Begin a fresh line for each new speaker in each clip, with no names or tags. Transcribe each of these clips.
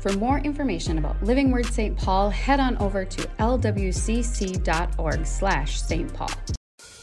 For more information about Living Word St. Paul, head on over to lwcc.org slash St. Paul.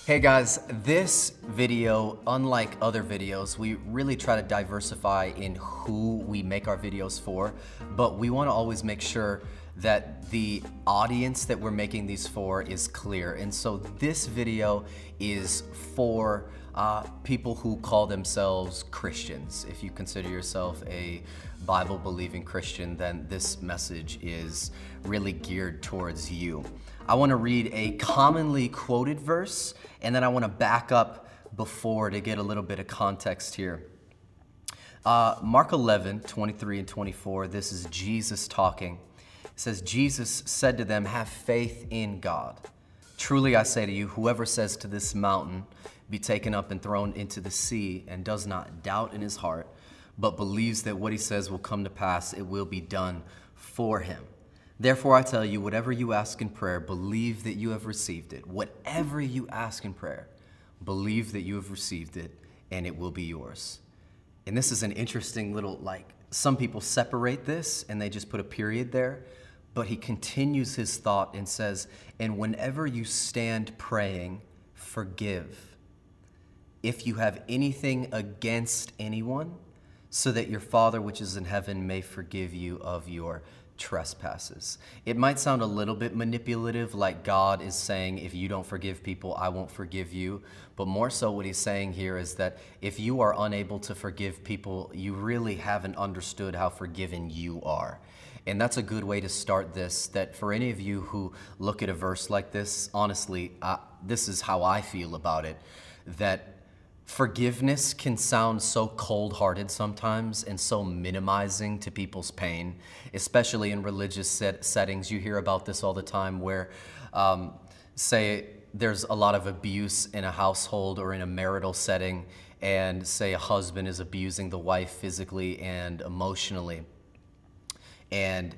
Hey guys, this video, unlike other videos, we really try to diversify in who we make our videos for, but we want to always make sure that the audience that we're making these for is clear. And so this video is for uh, people who call themselves Christians. If you consider yourself a Bible believing Christian, then this message is really geared towards you. I want to read a commonly quoted verse and then I want to back up before to get a little bit of context here. Uh, Mark 11, 23 and 24, this is Jesus talking. It says, Jesus said to them, Have faith in God. Truly I say to you, whoever says to this mountain, Be taken up and thrown into the sea, and does not doubt in his heart, but believes that what he says will come to pass, it will be done for him. Therefore, I tell you, whatever you ask in prayer, believe that you have received it. Whatever you ask in prayer, believe that you have received it, and it will be yours. And this is an interesting little, like, some people separate this and they just put a period there. But he continues his thought and says, And whenever you stand praying, forgive. If you have anything against anyone, so that your Father which is in heaven may forgive you of your trespasses. It might sound a little bit manipulative, like God is saying, if you don't forgive people, I won't forgive you. But more so, what he's saying here is that if you are unable to forgive people, you really haven't understood how forgiven you are. And that's a good way to start this. That for any of you who look at a verse like this, honestly, uh, this is how I feel about it. That forgiveness can sound so cold hearted sometimes and so minimizing to people's pain, especially in religious set settings. You hear about this all the time where, um, say, there's a lot of abuse in a household or in a marital setting, and say a husband is abusing the wife physically and emotionally and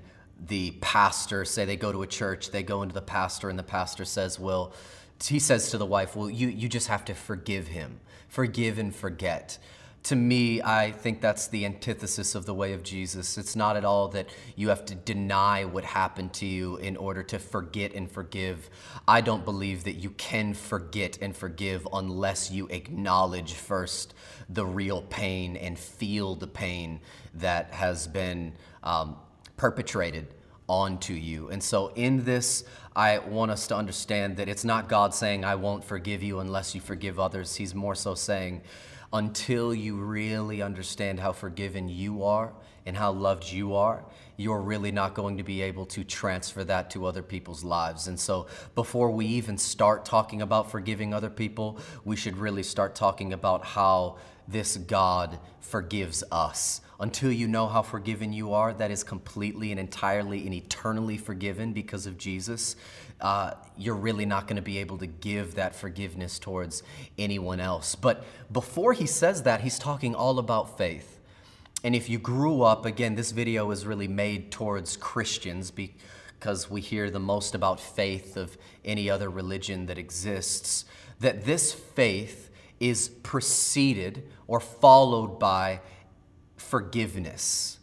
the pastor, say they go to a church, they go into the pastor, and the pastor says, Well, he says to the wife, Well, you, you just have to forgive him, forgive and forget. To me, I think that's the antithesis of the way of Jesus. It's not at all that you have to deny what happened to you in order to forget and forgive. I don't believe that you can forget and forgive unless you acknowledge first the real pain and feel the pain that has been um, perpetrated onto you. And so, in this, I want us to understand that it's not God saying, I won't forgive you unless you forgive others. He's more so saying, until you really understand how forgiven you are and how loved you are, you're really not going to be able to transfer that to other people's lives. And so, before we even start talking about forgiving other people, we should really start talking about how this God forgives us. Until you know how forgiven you are, that is completely and entirely and eternally forgiven because of Jesus, uh, you're really not going to be able to give that forgiveness towards anyone else. But before he says that, he's talking all about faith. And if you grew up, again, this video is really made towards Christians because we hear the most about faith of any other religion that exists, that this faith is preceded or followed by forgiveness.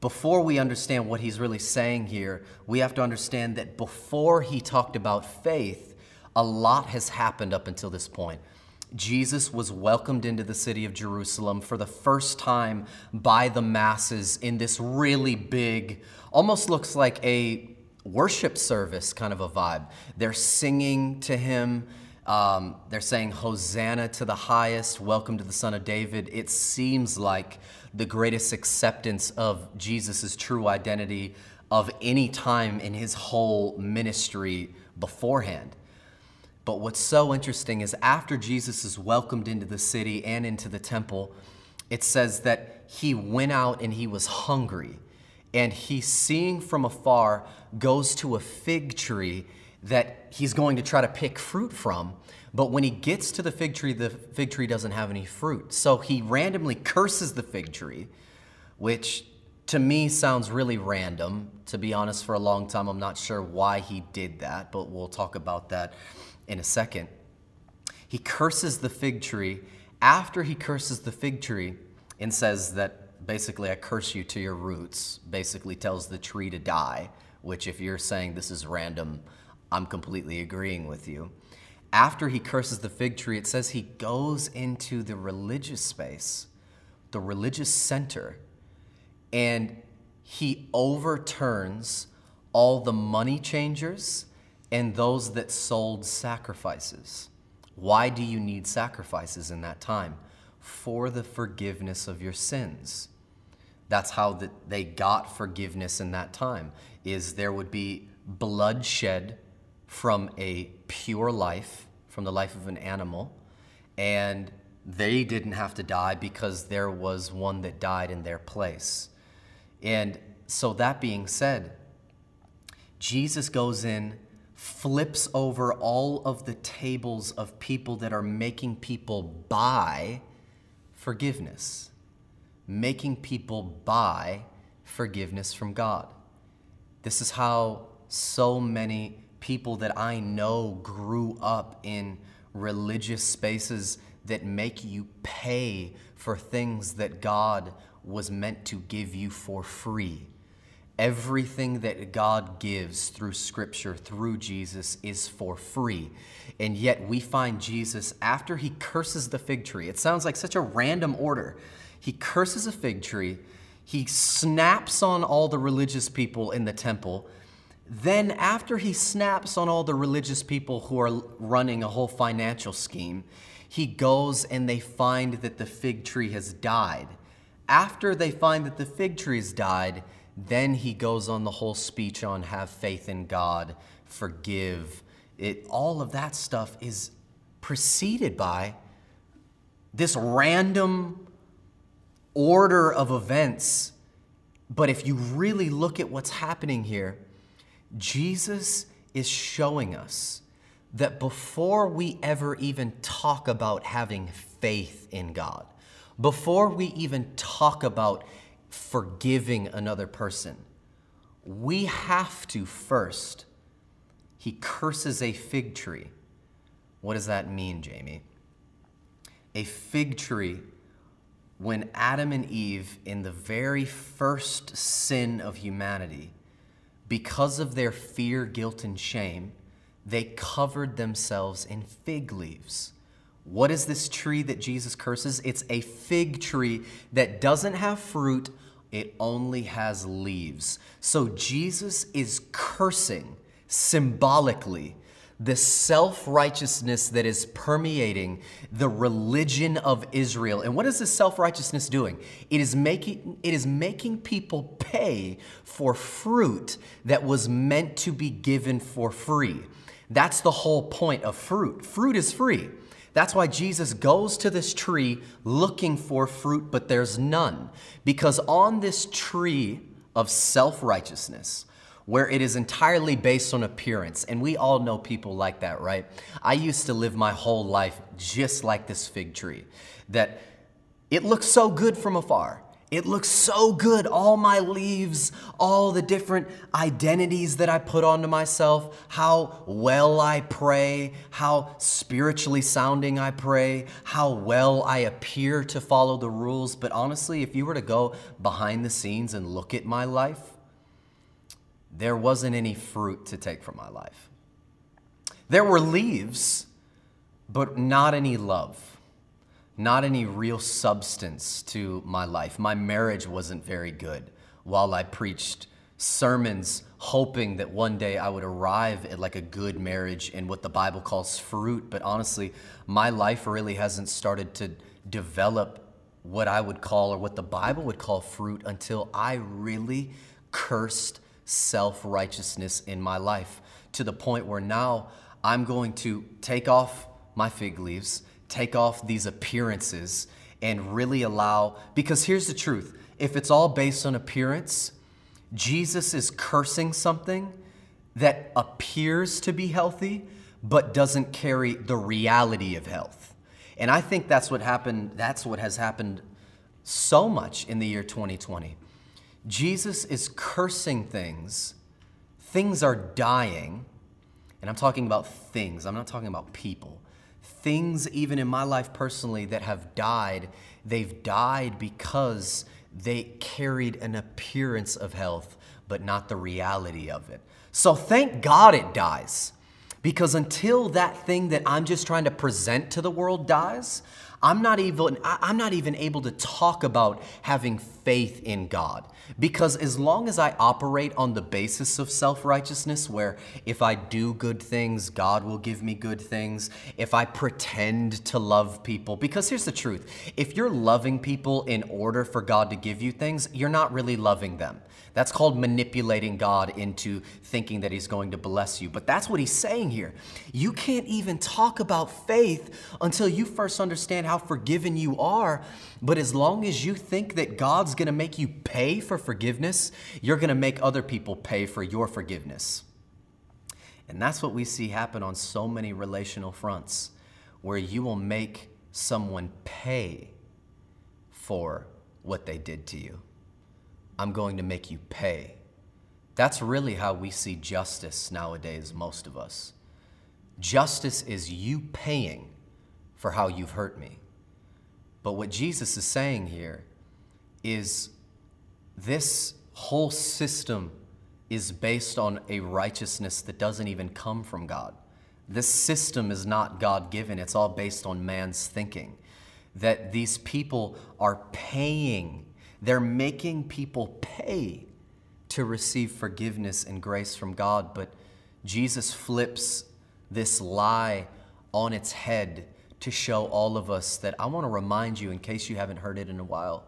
Before we understand what he's really saying here, we have to understand that before he talked about faith, a lot has happened up until this point. Jesus was welcomed into the city of Jerusalem for the first time by the masses in this really big, almost looks like a worship service kind of a vibe. They're singing to him. Um, they're saying, Hosanna to the highest, welcome to the Son of David. It seems like the greatest acceptance of Jesus' true identity of any time in his whole ministry beforehand. But what's so interesting is after Jesus is welcomed into the city and into the temple, it says that he went out and he was hungry. And he, seeing from afar, goes to a fig tree that he's going to try to pick fruit from. But when he gets to the fig tree, the fig tree doesn't have any fruit. So he randomly curses the fig tree, which to me sounds really random. To be honest, for a long time, I'm not sure why he did that, but we'll talk about that in a second. He curses the fig tree. After he curses the fig tree and says that basically, I curse you to your roots, basically tells the tree to die, which, if you're saying this is random, I'm completely agreeing with you. After he curses the fig tree, it says he goes into the religious space, the religious center, and he overturns all the money changers and those that sold sacrifices. Why do you need sacrifices in that time? For the forgiveness of your sins. That's how that they got forgiveness in that time. Is there would be bloodshed from a pure life, from the life of an animal, and they didn't have to die because there was one that died in their place. And so that being said, Jesus goes in, flips over all of the tables of people that are making people buy forgiveness, making people buy forgiveness from God. This is how so many people that I know grew up in religious spaces that make you pay for things that God was meant to give you for free. Everything that God gives through Scripture, through Jesus, is for free. And yet we find Jesus after he curses the fig tree. It sounds like such a random order. He curses a fig tree, he snaps on all the religious people in the temple. Then, after he snaps on all the religious people who are running a whole financial scheme, he goes and they find that the fig tree has died. After they find that the fig tree has died, then he goes on the whole speech on have faith in God, forgive. It, all of that stuff is preceded by this random order of events. But if you really look at what's happening here, Jesus is showing us that before we ever even talk about having faith in God, before we even talk about forgiving another person, we have to first, he curses a fig tree. What does that mean, Jamey? A fig tree, when Adam and Eve, in the very first sin of humanity, because of their fear, guilt, and shame, they covered themselves in fig leaves. What is this tree that Jesus curses? It's a fig tree that doesn't have fruit, it only has leaves. So Jesus is cursing symbolically the self righteousness that is permeating the religion of Israel. And what is this self righteousness doing? It is, making, it is making people pay for fruit that was meant to be given for free. That's the whole point of fruit. Fruit is free. That's why Jesus goes to this tree looking for fruit, but there's none. Because on this tree of self righteousness, where it is entirely based on appearance, and we all know people like that, right? I used to live my whole life just like this fig tree, that it looks so good from afar. It looks so good. All my leaves, all the different identities that I put onto myself, how well I pray, how spiritually sounding I pray, how well I appear to follow the rules. But honestly, if you were to go behind the scenes and look at my life, there wasn't any fruit to take from my life. There were leaves, but not any love not any real substance to my life. My marriage wasn't very good while I preached sermons hoping that one day I would arrive at like a good marriage and what the Bible calls fruit. But honestly, my life really hasn't started to develop what I would call or what the Bible would call fruit until I really cursed self righteousness in my life to the point where now I'm going to take off my fig leaves take off these appearances and really allow, because here's the truth if it's all based on appearance, Jesus is cursing something that appears to be healthy but doesn't carry the reality of health. And I think that's what happened, that's what has happened so much in the year 2020. Jesus is cursing things, things are dying, and I'm talking about things, I'm not talking about people things, even in my life personally, that have died, they've died because they carried an appearance of health, but not the reality of it. So thank God it dies. Because until that thing that I'm just trying to present to the world dies, I'm not even I'm not even able to talk about having faith in God. Because as long as I operate on the basis of self-righteousness where if I do good things, God will give me good things, if I pretend to love people, because here's the truth. If you're loving people in order for God to give you things, you're not really loving them. That's called manipulating God into thinking that He's going to bless you. But that's what He's saying here. You can't even talk about faith until you first understand how forgiven you are. But as long as you think that God's to make you pay for forgiveness, you're to make other people pay for your forgiveness. And that's what we see happen on so many relational fronts, where you will make someone pay for what they did to you. I'm going to make you pay. That's really how we see justice nowadays, most of us. Justice is you paying for how you've hurt me. But what Jesus is saying here is this whole system is based on a righteousness that doesn't even come from God. This system is not God given, it's all based on man's thinking. That these people are paying they're making people pay to receive forgiveness and grace from God. But Jesus flips this lie on its head to show all of us that I want to remind you, in case you haven't heard it in a while,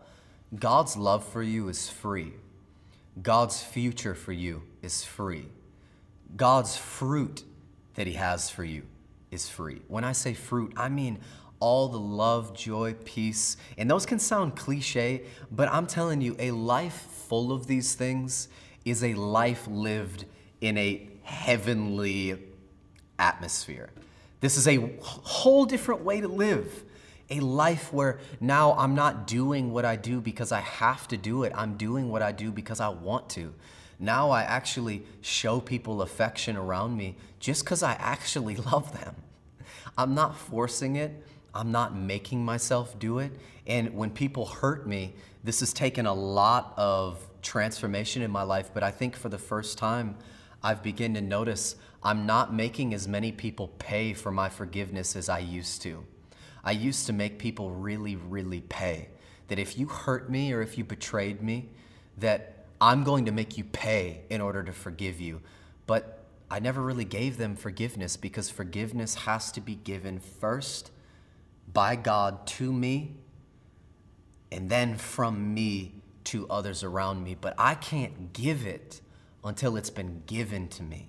God's love for you is free. God's future for you is free. God's fruit that He has for you is free. When I say fruit, I mean all the love, joy, peace. And those can sound cliche, but I'm telling you, a life full of these things is a life lived in a heavenly atmosphere. This is a whole different way to live. A life where now I'm not doing what I do because I have to do it. I'm doing what I do because I want to. Now I actually show people affection around me just because I actually love them. I'm not forcing it. I'm not making myself do it. And when people hurt me, this has taken a lot of transformation in my life. But I think for the first time, I've begun to notice I'm not making as many people pay for my forgiveness as I used to. I used to make people really, really pay. That if you hurt me or if you betrayed me, that I'm going to make you pay in order to forgive you. But I never really gave them forgiveness because forgiveness has to be given first by God to me and then from me to others around me. But I can't give it until it's been given to me.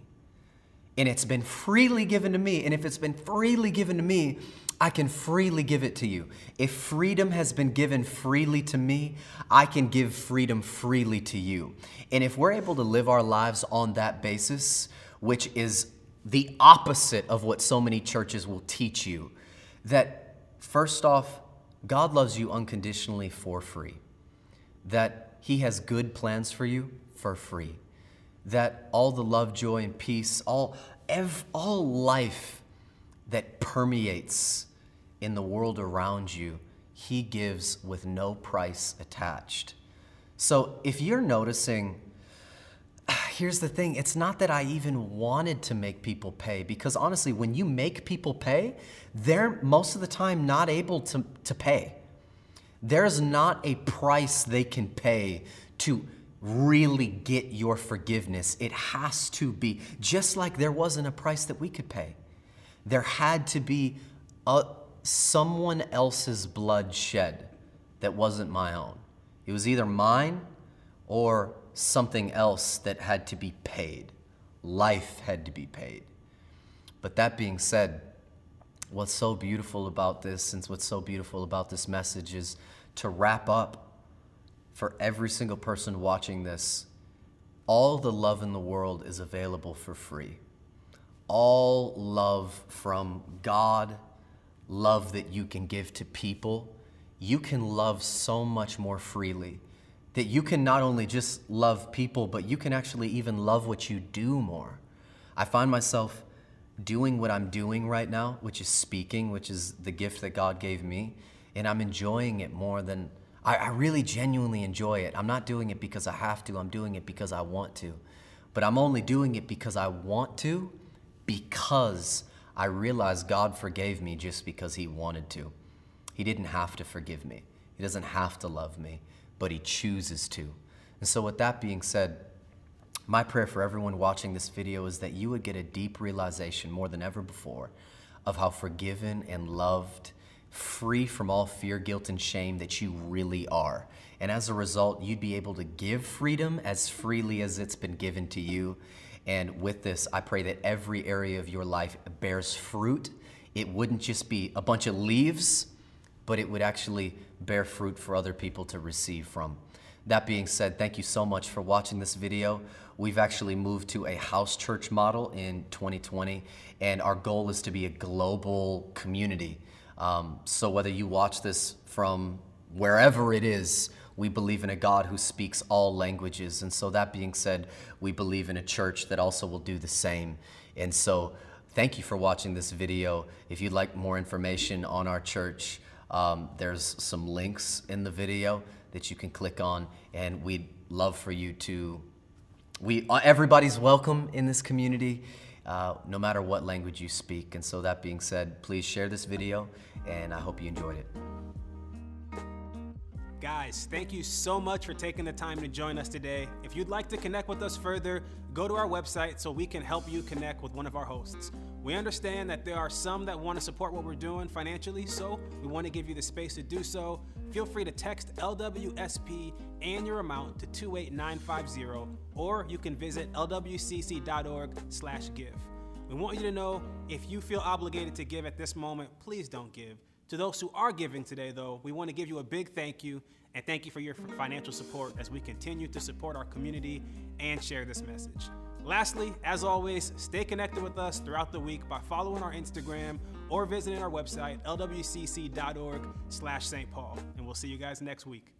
And it's been freely given to me. And if it's been freely given to me, I can freely give it to you. If freedom has been given freely to me, I can give freedom freely to you. And if we're able to live our lives on that basis, which is the opposite of what so many churches will teach you, that First off, God loves you unconditionally for free. That He has good plans for you for free. That all the love, joy, and peace, all, ev- all life that permeates in the world around you, He gives with no price attached. So if you're noticing, here's the thing it's not that I even wanted to make people pay, because honestly, when you make people pay, they're most of the time not able to, to pay. There's not a price they can pay to really get your forgiveness. It has to be, just like there wasn't a price that we could pay. There had to be a, someone else's blood shed that wasn't my own. It was either mine or something else that had to be paid. Life had to be paid. But that being said, what's so beautiful about this, and what's so beautiful about this message is to wrap up for every single person watching this, all the love in the world is available for free. All love from God, love that you can give to people, you can love so much more freely that you can not only just love people, but you can actually even love what you do more. I find myself doing what I'm doing right now, which is speaking, which is the gift that God gave me, and I'm enjoying it more than I, I really genuinely enjoy it. I'm not doing it because I have to, I'm doing it because I want to. But I'm only doing it because I want to, because I realize God forgave me just because He wanted to. He didn't have to forgive me, He doesn't have to love me, but He chooses to. And so, with that being said, my prayer for everyone watching this video is that you would get a deep realization more than ever before of how forgiven and loved, free from all fear, guilt, and shame that you really are. And as a result, you'd be able to give freedom as freely as it's been given to you. And with this, I pray that every area of your life bears fruit. It wouldn't just be a bunch of leaves, but it would actually bear fruit for other people to receive from. That being said, thank you so much for watching this video. We've actually moved to a house church model in 2020, and our goal is to be a global community. Um, so whether you watch this from wherever it is, we believe in a God who speaks all languages. And so, that being said, we believe in a church that also will do the same. And so, thank you for watching this video. If you'd like more information on our church, um, there's some links in the video that you can click on, and we'd love for you to. We everybody's welcome in this community, uh, no matter what language you speak. And so, that being said, please share this video, and I hope you enjoyed it.
Guys, thank you so much for taking the time to join us today. If you'd like to connect with us further, go to our website so we can help you connect with one of our hosts. We understand that there are some that want to support what we're doing financially, so we want to give you the space to do so. Feel free to text LWSP and your amount to 28950, or you can visit lwcc.org/give. We want you to know if you feel obligated to give at this moment, please don't give. To those who are giving today, though, we want to give you a big thank you and thank you for your financial support as we continue to support our community and share this message. Lastly, as always, stay connected with us throughout the week by following our Instagram or visiting our website, lwcc.org slash St. Paul. And we'll see you guys next week.